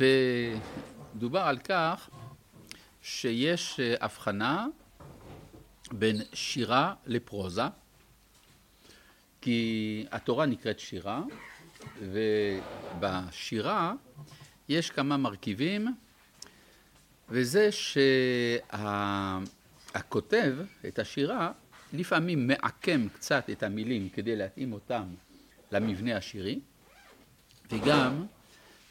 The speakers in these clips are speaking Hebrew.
ודובר על כך שיש אה, הבחנה בין שירה לפרוזה, כי התורה נקראת שירה, ובשירה יש כמה מרכיבים, וזה שהכותב את השירה לפעמים מעקם קצת את המילים כדי להתאים אותם למבנה השירי, וגם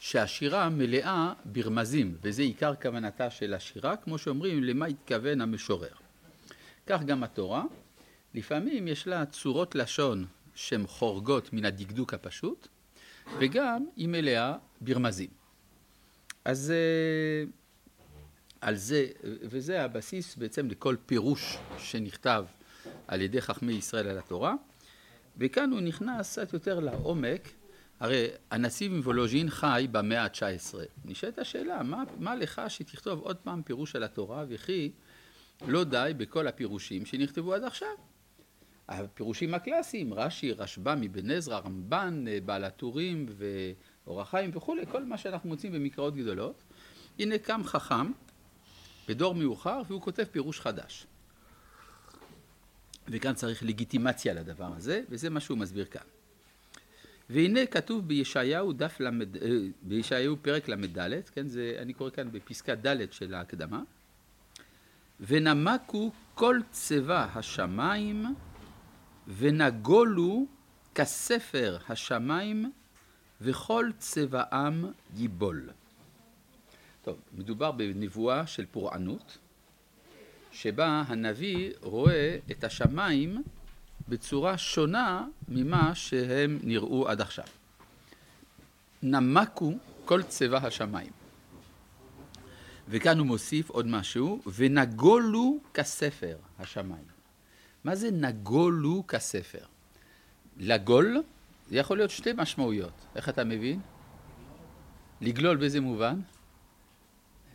שהשירה מלאה ברמזים, וזה עיקר כוונתה של השירה, כמו שאומרים, למה התכוון המשורר. כך גם התורה, לפעמים יש לה צורות לשון שהן חורגות מן הדקדוק הפשוט, וגם היא מלאה ברמזים. אז אה, על זה, וזה הבסיס בעצם לכל פירוש שנכתב על ידי חכמי ישראל על התורה, וכאן הוא נכנס קצת יותר לעומק, הרי הנשיא מוולוז'ין חי במאה ה-19. נשאלת השאלה, מה, מה לך שתכתוב עוד פעם פירוש על התורה, וכי לא די בכל הפירושים שנכתבו עד עכשיו? הפירושים הקלאסיים, רש"י, רשב"ם, אבן עזרא, רמב"ן, בעל הטורים ואור החיים וכולי, כל מה שאנחנו מוצאים במקראות גדולות. הנה קם חכם בדור מאוחר והוא כותב פירוש חדש. וכאן צריך לגיטימציה לדבר הזה, וזה מה שהוא מסביר כאן. והנה כתוב בישעיהו דף למד... אה, בישעיהו פרק ל"ד, כן, זה, אני קורא כאן בפסקה ד' של ההקדמה, ונמקו כל צבא השמיים ונגולו כספר השמיים וכל צבאם ייבול. טוב, מדובר בנבואה של פורענות, שבה הנביא רואה את השמיים בצורה שונה ממה שהם נראו עד עכשיו. נמקו כל צבע השמיים. וכאן הוא מוסיף עוד משהו, ונגולו כספר השמיים. מה זה נגולו כספר? לגול, זה יכול להיות שתי משמעויות. איך אתה מבין? לגלול באיזה מובן?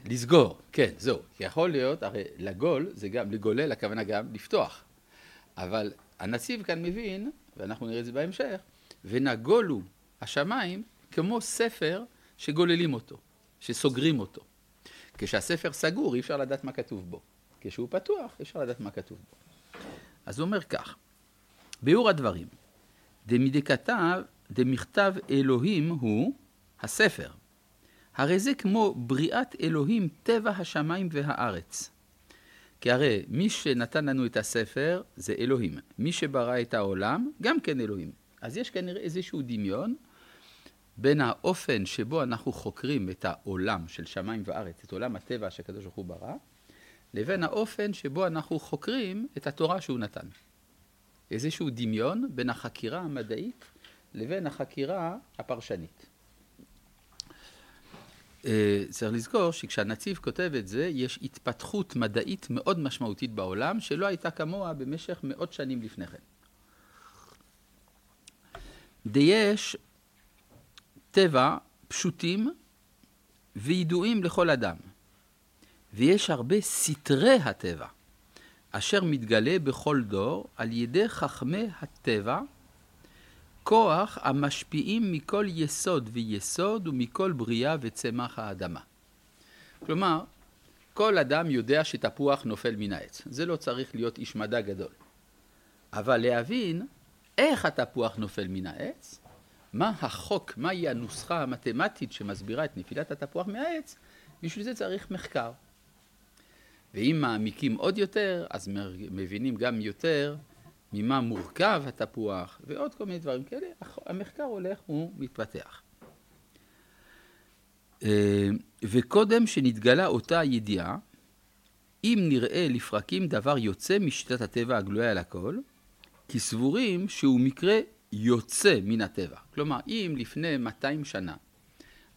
לסגור, כן, זהו. יכול להיות, הרי לגול זה גם, לגולל הכוונה גם לפתוח. אבל הנציב כאן מבין, ואנחנו נראה את זה בהמשך, ונגולו השמיים כמו ספר שגוללים אותו, שסוגרים אותו. כשהספר סגור אי אפשר לדעת מה כתוב בו. כשהוא פתוח אפשר לדעת מה כתוב בו. אז הוא אומר כך, ביאור הדברים, דמדי כתב, דמכתב אלוהים הוא הספר. הרי זה כמו בריאת אלוהים טבע השמיים והארץ. כי הרי מי שנתן לנו את הספר זה אלוהים. מי שברא את העולם, גם כן אלוהים. אז יש כנראה איזשהו דמיון בין האופן שבו אנחנו חוקרים את העולם של שמיים וארץ, את עולם הטבע שהקדוש ברוך הוא ברא, לבין האופן שבו אנחנו חוקרים את התורה שהוא נתן. איזשהו דמיון בין החקירה המדעית לבין החקירה הפרשנית. אה, צריך לזכור שכשהנציב כותב את זה, יש התפתחות מדעית מאוד משמעותית בעולם, שלא הייתה כמוה במשך מאות שנים לפני כן. דיש טבע פשוטים וידועים לכל אדם, ויש הרבה סתרי הטבע, אשר מתגלה בכל דור על ידי חכמי הטבע, כוח המשפיעים מכל יסוד ויסוד ומכל בריאה וצמח האדמה. כלומר, כל אדם יודע שתפוח נופל מן העץ. זה לא צריך להיות איש מדע גדול. אבל להבין איך התפוח נופל מן העץ, מה החוק, מהי הנוסחה המתמטית שמסבירה את נפילת התפוח מהעץ, בשביל זה צריך מחקר. ואם מעמיקים עוד יותר, אז מבינים גם יותר ממה מורכב התפוח, ועוד כל מיני דברים כאלה, המחקר הולך ומתפתח. אה, וקודם שנתגלה אותה הידיעה, אם נראה לפרקים דבר יוצא משיטת הטבע הגלויה לכל, כי סבורים שהוא מקרה יוצא מן הטבע. כלומר, אם לפני 200 שנה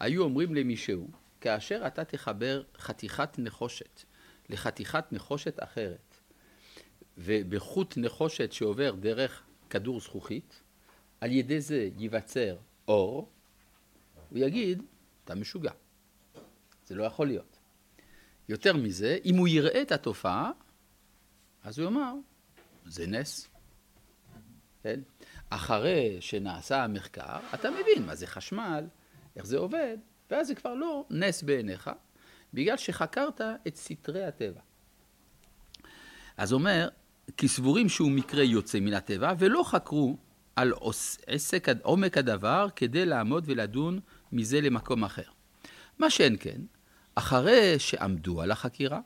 היו אומרים למישהו, כאשר אתה תחבר חתיכת נחושת לחתיכת נחושת אחרת, ובחוט נחושת שעובר דרך כדור זכוכית, על ידי זה ייווצר אור, הוא יגיד, אתה משוגע. זה לא יכול להיות. יותר מזה, אם הוא יראה את התופעה, אז הוא יאמר, זה נס. כן? אחרי שנעשה המחקר, אתה מבין מה זה חשמל, איך זה עובד, ואז זה כבר לא נס בעיניך, בגלל שחקרת את סתרי הטבע. אז אומר, כי סבורים שהוא מקרה יוצא מן הטבע, ולא חקרו על עסק, עומק הדבר כדי לעמוד ולדון מזה למקום אחר. מה שאין כן, אחרי שעמדו על החקירה,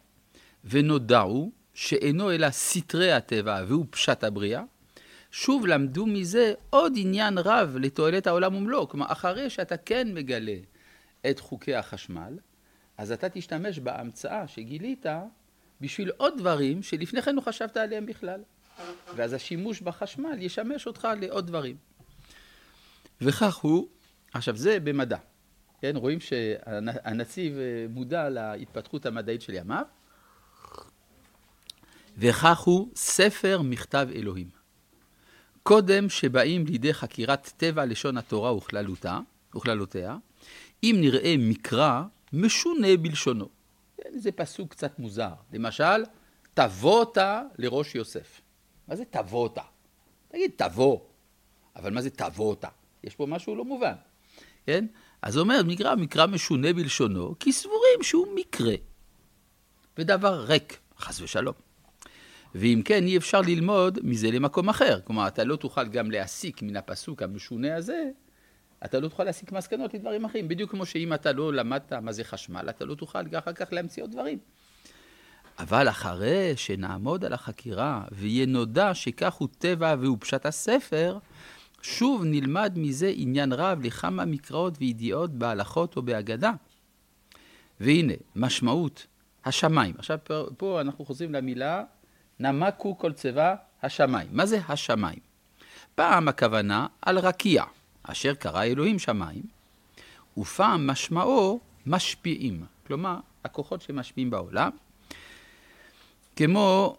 ונודעו שאינו אלא סתרי הטבע והוא פשט הבריאה, שוב למדו מזה עוד עניין רב לתועלת העולם ומלואו. כלומר, אחרי שאתה כן מגלה את חוקי החשמל, אז אתה תשתמש בהמצאה שגילית בשביל עוד דברים שלפני כן לא חשבת עליהם בכלל. ואז השימוש בחשמל ישמש אותך לעוד דברים. וכך הוא, עכשיו זה במדע, כן, רואים שהנציב מודע להתפתחות המדעית של ימיו, וכך הוא ספר מכתב אלוהים. קודם שבאים לידי חקירת טבע לשון התורה וכללותיה, אם נראה מקרא משונה בלשונו. זה פסוק קצת מוזר. למשל, תבוא לראש יוסף. מה זה תבוא תגיד תבוא, אבל מה זה תבוא יש פה משהו לא מובן, כן? אז אומר מקרא, מקרא משונה בלשונו, כי סבורים שהוא מקרה. ודבר ריק, חס ושלום. ואם כן, אי אפשר ללמוד מזה למקום אחר. כלומר, אתה לא תוכל גם להסיק מן הפסוק המשונה הזה, אתה לא תוכל להסיק מסקנות לדברים אחרים. בדיוק כמו שאם אתה לא למדת מה זה חשמל, אתה לא תוכל אחר כך להמציא עוד דברים. אבל אחרי שנעמוד על החקירה ויהיה נודע שכך הוא טבע והוא פשט הספר, שוב נלמד מזה עניין רב לכמה מקראות וידיעות בהלכות או בהגדה. והנה, משמעות השמיים. עכשיו פה, פה אנחנו חוזרים למילה נמקו כל צבא השמיים. מה זה השמיים? פעם הכוונה על רקיע, אשר קרא אלוהים שמיים, ופעם משמעו משפיעים. כלומר, הכוחות שמשפיעים בעולם. כמו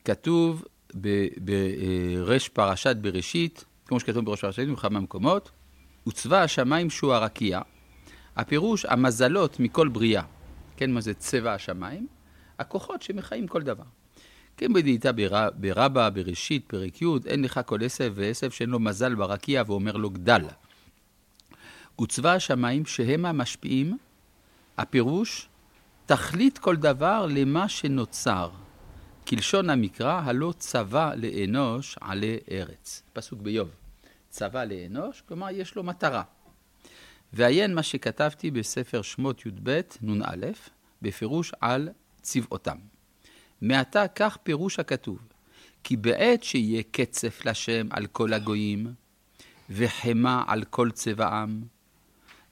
שכתוב ברש פרשת בראשית, כמו שכתוב בראש פרשת בכמה מקומות, וצבא השמיים שהוא הרקיע, הפירוש המזלות מכל בריאה, כן, מה זה צבע השמיים? הכוחות שמחיים כל דבר. כן בדיעתה ברבה, בראשית, פרק י', אין לך כל עשב ועשב שאין לו מזל ברקיע ואומר לו גדל. וצבא השמיים שהם המשפיעים, הפירוש תכלית כל דבר למה שנוצר. כלשון המקרא, הלא צבא לאנוש עלי ארץ. פסוק באיוב. צבא לאנוש, כלומר יש לו מטרה. ועיין מה שכתבתי בספר שמות י"ב, נ"א, בפירוש על צבאותם. מעתה כך פירוש הכתוב, כי בעת שיהיה קצף לשם על כל הגויים, וחמה על כל צבעם,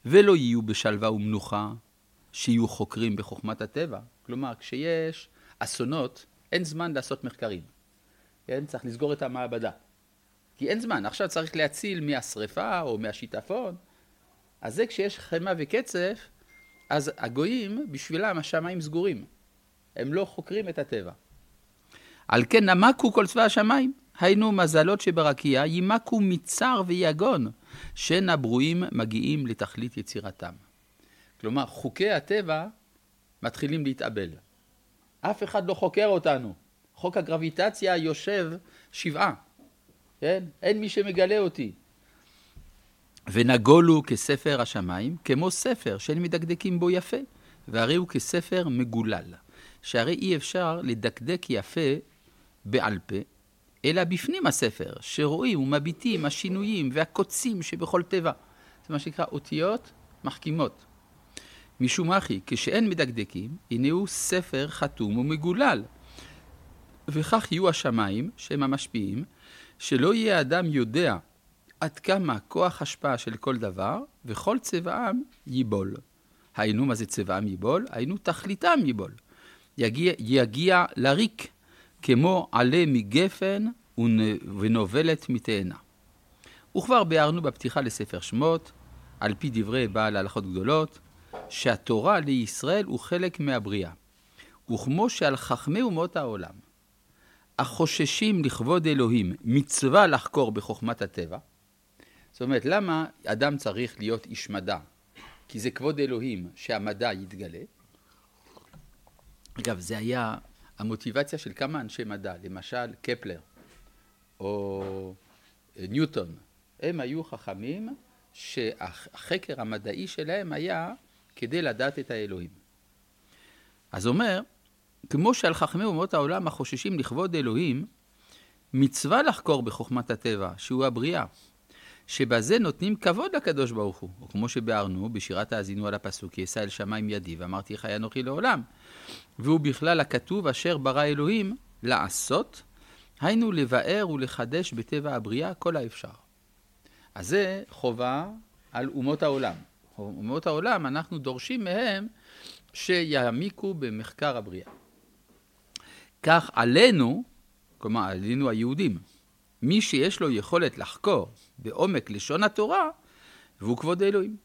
ולא יהיו בשלווה ומנוחה, שיהיו חוקרים בחוכמת הטבע. כלומר, כשיש אסונות, אין זמן לעשות מחקרים. כן? צריך לסגור את המעבדה. כי אין זמן, עכשיו צריך להציל מהשרפה או מהשיטפון. אז זה כשיש חמה וקצף, אז הגויים, בשבילם השמיים סגורים. הם לא חוקרים את הטבע. על כן נמקו כל צבא השמיים, היינו מזלות שברקיע, יימקו מצר ויגון, שאין הברואים מגיעים לתכלית יצירתם. כלומר, חוקי הטבע מתחילים להתאבל. אף אחד לא חוקר אותנו. חוק הגרביטציה יושב שבעה, כן? אין מי שמגלה אותי. ונגולו כספר השמיים, כמו ספר שאין מדקדקים בו יפה, והרי הוא כספר מגולל, שהרי אי אפשר לדקדק יפה בעל פה, אלא בפנים הספר, שרואים ומביטים השינויים והקוצים שבכל טבע. זה מה שנקרא אותיות מחכימות. משום אחי, כשאין מדקדקים, הנה הוא ספר חתום ומגולל. וכך יהיו השמיים, שהם המשפיעים, שלא יהיה אדם יודע עד כמה כוח השפעה של כל דבר, וכל צבעם ייבול. היינו, מה זה צבעם ייבול? היינו, תכליתם ייבול. יגיע, יגיע לריק, כמו עלה מגפן ונובלת מתאנה. וכבר ביארנו בפתיחה לספר שמות, על פי דברי בעל הלכות גדולות, שהתורה לישראל הוא חלק מהבריאה. וכמו שעל חכמי אומות העולם החוששים לכבוד אלוהים מצווה לחקור בחוכמת הטבע, זאת אומרת, למה אדם צריך להיות איש מדע? כי זה כבוד אלוהים שהמדע יתגלה. אגב, זה היה המוטיבציה של כמה אנשי מדע, למשל קפלר או ניוטון. הם היו חכמים שהחקר המדעי שלהם היה כדי לדעת את האלוהים. אז אומר, כמו שעל חכמי אומות העולם החוששים לכבוד אלוהים, מצווה לחקור בחוכמת הטבע, שהוא הבריאה, שבזה נותנים כבוד לקדוש ברוך הוא, או כמו שביארנו בשירת האזינו על הפסוק, ישא אל שמיים ידי ואמרתי חי אנוכי לעולם, והוא בכלל הכתוב אשר ברא אלוהים לעשות, היינו לבאר ולחדש בטבע הבריאה כל האפשר. אז זה חובה על אומות העולם. אומות העולם, אנחנו דורשים מהם שיעמיקו במחקר הבריאה. כך עלינו, כלומר עלינו היהודים, מי שיש לו יכולת לחקור בעומק לשון התורה, והוא כבוד האלוהים.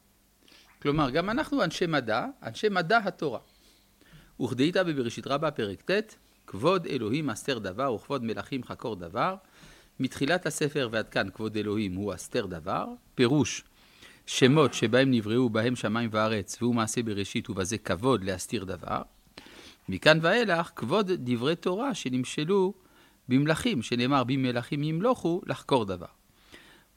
כלומר, גם אנחנו אנשי מדע, אנשי מדע התורה. וכדאית בבראשית רבה פרק ט', כבוד אלוהים אסתר דבר וכבוד מלכים חקור דבר. מתחילת הספר ועד כאן כבוד אלוהים הוא אסתר דבר. פירוש שמות שבהם נבראו בהם שמיים וארץ והוא מעשה בראשית ובזה כבוד להסתיר דבר. מכאן ואילך כבוד דברי תורה שנמשלו במלכים, שנאמר במלכים ימלוכו לחקור דבר.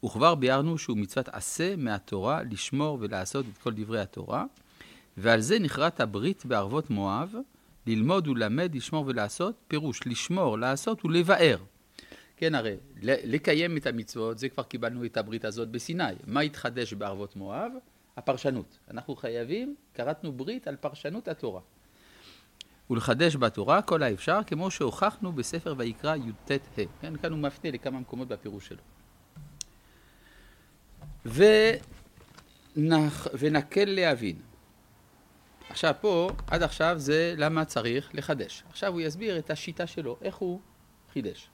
וכבר ביארנו שהוא מצוות עשה מהתורה לשמור ולעשות את כל דברי התורה, ועל זה נכרת הברית בערבות מואב, ללמוד ולמד, לשמור ולעשות, פירוש לשמור, לעשות ולבאר. כן, הרי לקיים את המצוות, זה כבר קיבלנו את הברית הזאת בסיני. מה התחדש בערבות מואב? הפרשנות. אנחנו חייבים, כרתנו ברית על פרשנות התורה. ולחדש בתורה כל האפשר, כמו שהוכחנו בספר ויקרא י"ט ה'. כן, כאן הוא מפנה לכמה מקומות בפירוש שלו. ונח, ונקל להבין. עכשיו פה, עד עכשיו זה למה צריך לחדש. עכשיו הוא יסביר את השיטה שלו, איך הוא חידש.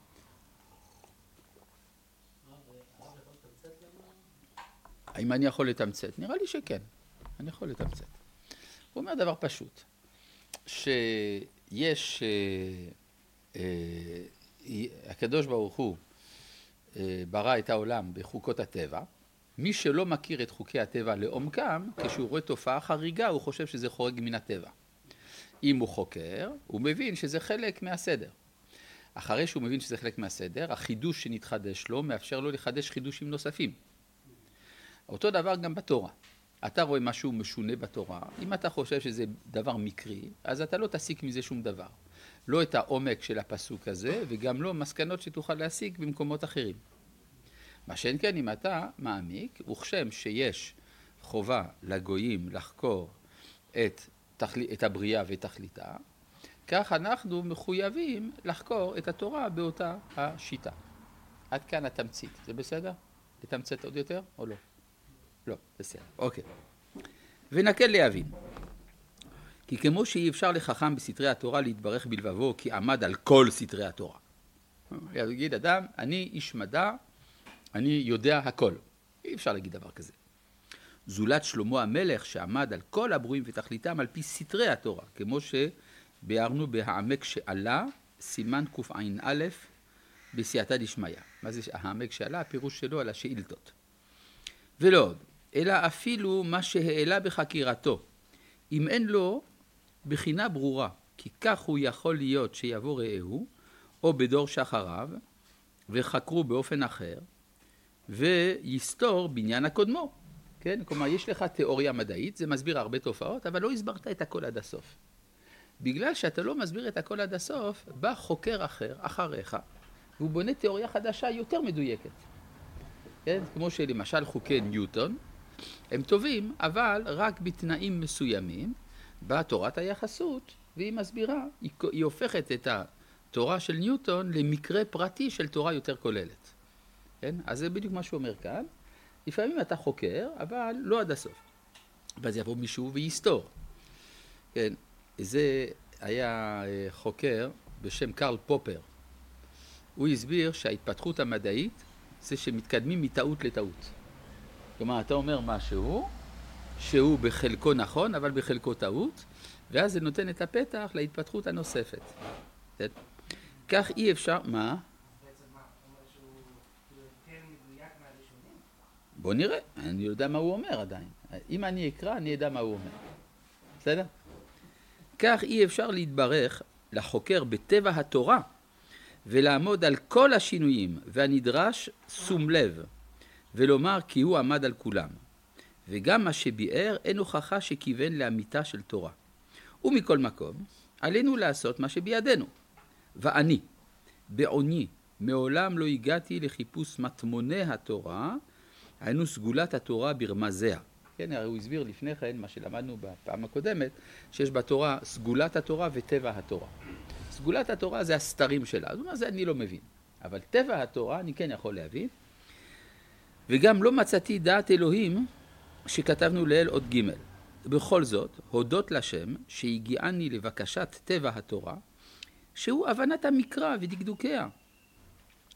האם אני יכול לתמצת? נראה לי שכן, אני יכול לתמצת. הוא אומר דבר פשוט, שיש, אה, אה, הקדוש ברוך הוא אה, ברא את העולם בחוקות הטבע, מי שלא מכיר את חוקי הטבע לעומקם, כשהוא רואה תופעה חריגה, הוא חושב שזה חורג מן הטבע. אם הוא חוקר, הוא מבין שזה חלק מהסדר. אחרי שהוא מבין שזה חלק מהסדר, החידוש שנתחדש לו, מאפשר לו לחדש חידושים נוספים. אותו דבר גם בתורה. אתה רואה משהו משונה בתורה, אם אתה חושב שזה דבר מקרי, אז אתה לא תסיק מזה שום דבר. לא את העומק של הפסוק הזה, וגם לא מסקנות שתוכל להסיק במקומות אחרים. מה שאין כן אם אתה מעמיק, וכשם שיש חובה לגויים לחקור את, תכל... את הבריאה ותכליתה, כך אנחנו מחויבים לחקור את התורה באותה השיטה. עד כאן התמצית, זה בסדר? לתמצת עוד יותר או לא? לא, בסדר, אוקיי. ונקל להבין. כי כמו שאי אפשר לחכם בסתרי התורה להתברך בלבבו כי עמד על כל סתרי התורה. יגיד אדם, אני איש מדע, אני יודע הכל. אי אפשר להגיד דבר כזה. זולת שלמה המלך שעמד על כל הברואים ותכליתם על פי סתרי התורה, כמו שביארנו בהעמק שעלה, סימן קע"א בסייעתא דשמיא. מה זה העמק שעלה? הפירוש שלו על השאילתות. ולא עוד, אלא אפילו מה שהעלה בחקירתו. אם אין לו בחינה ברורה, כי כך הוא יכול להיות שיבוא רעהו, או בדור שאחריו, וחקרו באופן אחר, ויסתור בניין הקודמו. כן? כלומר, יש לך תיאוריה מדעית, זה מסביר הרבה תופעות, אבל לא הסברת את הכל עד הסוף. בגלל שאתה לא מסביר את הכל עד הסוף, בא חוקר אחר, אחריך, והוא בונה תיאוריה חדשה יותר מדויקת. כן? כמו שלמשל חוקי ניוטון, הם טובים, אבל רק בתנאים מסוימים, באה תורת היחסות, והיא מסבירה, היא, היא הופכת את התורה של ניוטון למקרה פרטי של תורה יותר כוללת. כן? אז זה בדיוק מה שהוא אומר כאן. לפעמים אתה חוקר, אבל לא עד הסוף. ואז יבוא מישהו ויסתור. כן, זה היה אה, חוקר בשם קרל פופר. הוא הסביר שההתפתחות המדעית זה שמתקדמים מטעות לטעות. כלומר, אתה אומר משהו שהוא בחלקו נכון, אבל בחלקו טעות, ואז זה נותן את הפתח להתפתחות הנוספת. כן? כך אי אפשר, מה? בוא נראה, אני יודע מה הוא אומר עדיין. אם אני אקרא, אני אדע מה הוא אומר. בסדר? כך אי אפשר להתברך לחוקר בטבע התורה ולעמוד על כל השינויים והנדרש שום לב ולומר כי הוא עמד על כולם. וגם מה שביאר אין הוכחה שכיוון לאמיתה של תורה. ומכל מקום, עלינו לעשות מה שבידינו. ואני, בעוני, מעולם לא הגעתי לחיפוש מטמוני התורה, היינו סגולת התורה ברמזיה. כן, הרי הוא הסביר לפני כן, מה שלמדנו בפעם הקודמת, שיש בתורה סגולת התורה וטבע התורה. סגולת התורה זה הסתרים שלה, אז הוא אומר, זה אני לא מבין. אבל טבע התורה אני כן יכול להבין. וגם לא מצאתי דעת אלוהים שכתבנו לאל עוד ג'. בכל זאת, הודות לשם שהגיעני לבקשת טבע התורה, שהוא הבנת המקרא ודקדוקיה.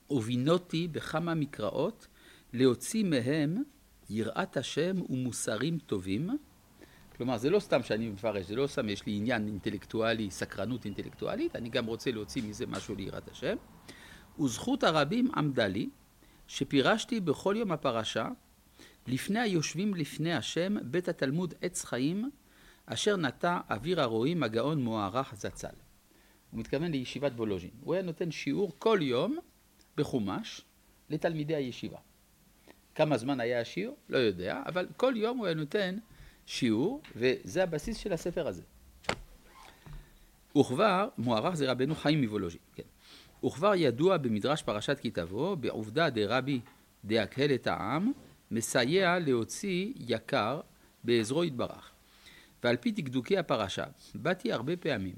ובינותי בכמה מקראות להוציא מהם יראת השם ומוסרים טובים. כלומר, זה לא סתם שאני מפרש, זה לא סתם יש לי עניין אינטלקטואלי, סקרנות אינטלקטואלית, אני גם רוצה להוציא מזה משהו ליראת השם. וזכות הרבים עמדה לי, שפירשתי בכל יום הפרשה, לפני היושבים לפני השם, בית התלמוד עץ חיים, אשר נטע אוויר הרועים הגאון מוערך זצ"ל. הוא מתכוון לישיבת וולוז'ין. הוא היה נותן שיעור כל יום בחומש לתלמידי הישיבה. כמה זמן היה השיעור? לא יודע, אבל כל יום הוא היה נותן שיעור, וזה הבסיס של הספר הזה. וכבר, מוערך זה רבנו חיים מוולוז'ין, כן. וכבר ידוע במדרש פרשת כי תבוא, בעובדה דרבי דאקהל את העם, מסייע להוציא יקר בעזרו יתברך. ועל פי דקדוקי הפרשה, באתי הרבה פעמים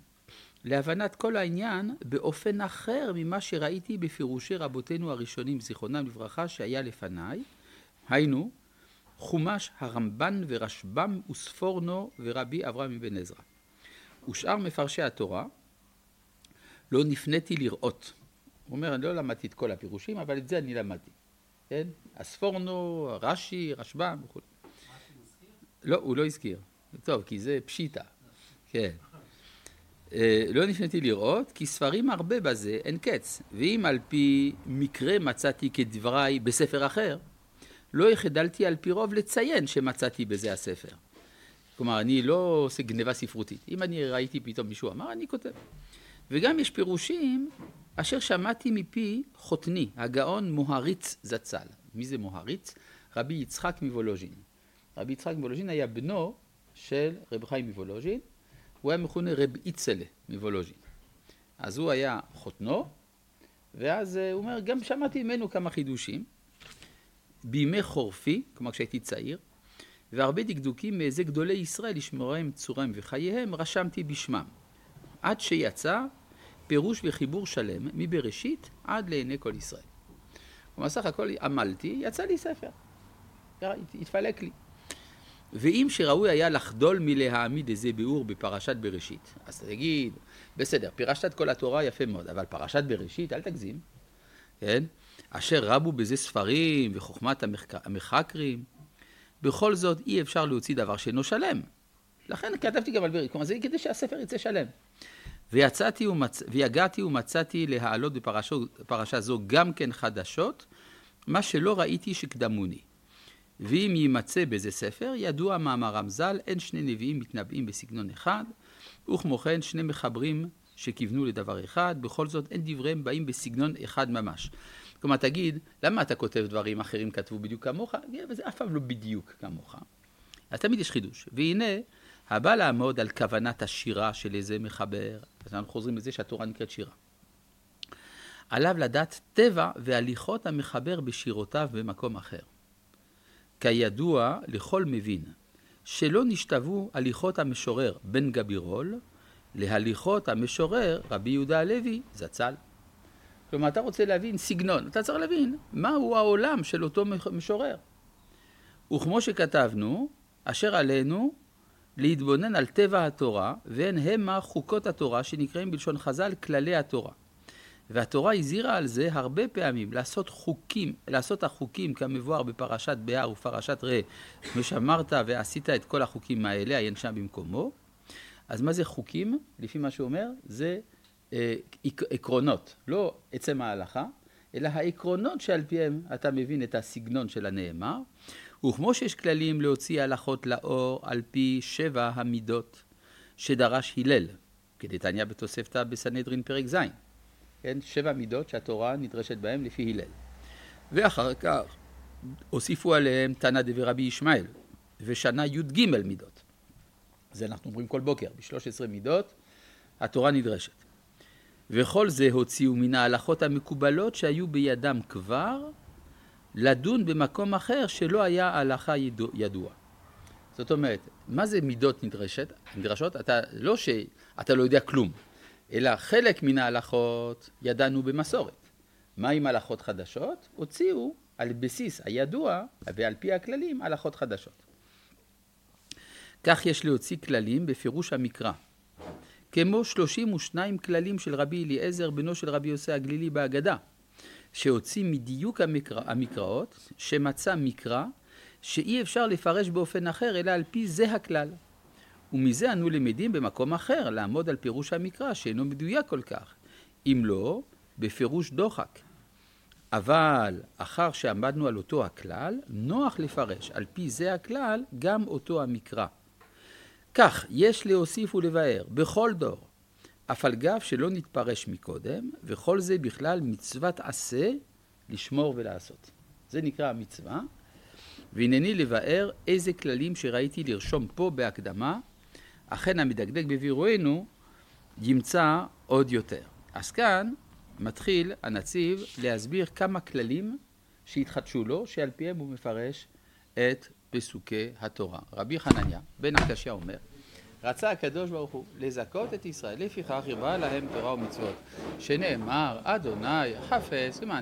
להבנת כל העניין באופן אחר ממה שראיתי בפירושי רבותינו הראשונים, זיכרונם לברכה, שהיה לפניי, היינו, חומש הרמב"ן ורשב"ם וספורנו ורבי אברהם אבן עזרא. ושאר מפרשי התורה, לא נפניתי לראות. הוא אומר, אני לא למדתי את כל הפירושים, אבל את זה אני למדתי. כן? הספורנו, רש"י, רשב"ם וכו'. לא, הוא לא הזכיר. טוב, כי זה פשיטה. כן. אה, לא נפניתי לראות, כי ספרים הרבה בזה אין קץ. ואם על פי מקרה מצאתי כדבריי בספר אחר, לא החדלתי על פי רוב לציין שמצאתי בזה הספר. כלומר, אני לא עושה גניבה ספרותית. אם אני ראיתי פתאום מישהו אמר, אני כותב. וגם יש פירושים אשר שמעתי מפי חותני, הגאון מוהריץ זצ"ל. מי זה מוהריץ? רבי יצחק מוולוז'ין. רבי יצחק מוולוז'ין היה בנו של רב חיים מוולוז'ין, הוא היה מכונה רב איצלה מוולוז'ין. אז הוא היה חותנו, ואז אה, הוא אומר, גם שמעתי ממנו כמה חידושים. בימי חורפי, כלומר כשהייתי צעיר, והרבה דקדוקים מאיזה גדולי ישראל, לשמורם צורם וחייהם, רשמתי בשמם. עד שיצא פירוש וחיבור שלם מבראשית עד לעיני כל ישראל. כלומר, סך הכל עמלתי, יצא לי ספר. התפלק לי. ואם שראוי היה לחדול מלהעמיד איזה ביאור בפרשת בראשית, אז תגיד, בסדר, פירשת את כל התורה יפה מאוד, אבל פרשת בראשית, אל תגזים, כן? אשר רבו בזה ספרים וחוכמת המחקרים, בכל זאת אי אפשר להוציא דבר שאינו שלם. לכן כתבתי גם על בראשית, כלומר זה כדי שהספר יצא שלם. ויצאתי ומצ... ויגעתי ומצאתי להעלות בפרשה זו גם כן חדשות, מה שלא ראיתי שקדמוני. ואם יימצא באיזה ספר, ידוע מאמרם ז"ל, אין שני נביאים מתנבאים בסגנון אחד, וכמו כן שני מחברים שכיוונו לדבר אחד, בכל זאת אין דבריהם באים בסגנון אחד ממש. כלומר, תגיד, למה אתה כותב דברים אחרים כתבו בדיוק כמוך? זה אף פעם לא בדיוק כמוך. אז תמיד יש חידוש. והנה, הבא לעמוד על כוונת השירה של איזה מחבר, אז אנחנו חוזרים לזה שהתורה נקראת שירה. עליו לדעת טבע והליכות המחבר בשירותיו במקום אחר. כידוע לכל מבין, שלא נשתוו הליכות המשורר בן גבירול להליכות המשורר רבי יהודה הלוי זצ"ל. כלומר, אתה רוצה להבין סגנון, אתה צריך להבין מהו העולם של אותו משורר. וכמו שכתבנו, אשר עלינו להתבונן על טבע התורה, והן המה חוקות התורה, שנקראים בלשון חז"ל כללי התורה. והתורה הזהירה על זה הרבה פעמים, לעשות חוקים, לעשות החוקים כמבואר בפרשת בהר ופרשת ראה, כמו שאמרת ועשית את כל החוקים האלה, עיין שם במקומו. אז מה זה חוקים? לפי מה שהוא אומר, זה עקרונות, לא עצם ההלכה, אלא העקרונות שעל פיהם אתה מבין את הסגנון של הנאמר. וכמו שיש כללים להוציא הלכות לאור על פי שבע המידות שדרש הלל, כדתניא בתוספתא בסנהדרין פרק ז', כן, שבע מידות שהתורה נדרשת בהן לפי הלל. ואחר כך הוסיפו עליהם תנא דבי ישמעאל, ושנה י"ג מידות. זה אנחנו אומרים כל בוקר, ב-13 מידות התורה נדרשת. וכל זה הוציאו מן ההלכות המקובלות שהיו בידם כבר לדון במקום אחר שלא היה הלכה ידוע. זאת אומרת, מה זה מידות נדרשת, נדרשות? אתה לא שאתה לא יודע כלום, אלא חלק מן ההלכות ידענו במסורת. מה עם הלכות חדשות? הוציאו על בסיס הידוע ועל פי הכללים הלכות חדשות. כך יש להוציא כללים בפירוש המקרא. כמו 32 כללים של רבי אליעזר בנו של רבי יוסי הגלילי בהגדה, שהוציא מדיוק המקרא, המקראות, שמצא מקרא שאי אפשר לפרש באופן אחר אלא על פי זה הכלל. ומזה אנו למדים במקום אחר לעמוד על פירוש המקרא שאינו מדויק כל כך, אם לא בפירוש דוחק. אבל אחר שעמדנו על אותו הכלל, נוח לפרש על פי זה הכלל גם אותו המקרא. כך יש להוסיף ולבאר בכל דור, אף על גב שלא נתפרש מקודם, וכל זה בכלל מצוות עשה לשמור ולעשות. זה נקרא המצווה, והנני לבאר איזה כללים שראיתי לרשום פה בהקדמה, אכן המדקדק בבירואנו ימצא עוד יותר. אז כאן מתחיל הנציב להסביר כמה כללים שהתחדשו לו, שעל פיהם הוא מפרש את פסוקי התורה. רבי חנניה בן הקשיא אומר, רצה הקדוש ברוך הוא לזכות את ישראל, לפיכך הרבה להם תורה ומצוות, שנאמר, אדוני חפש למען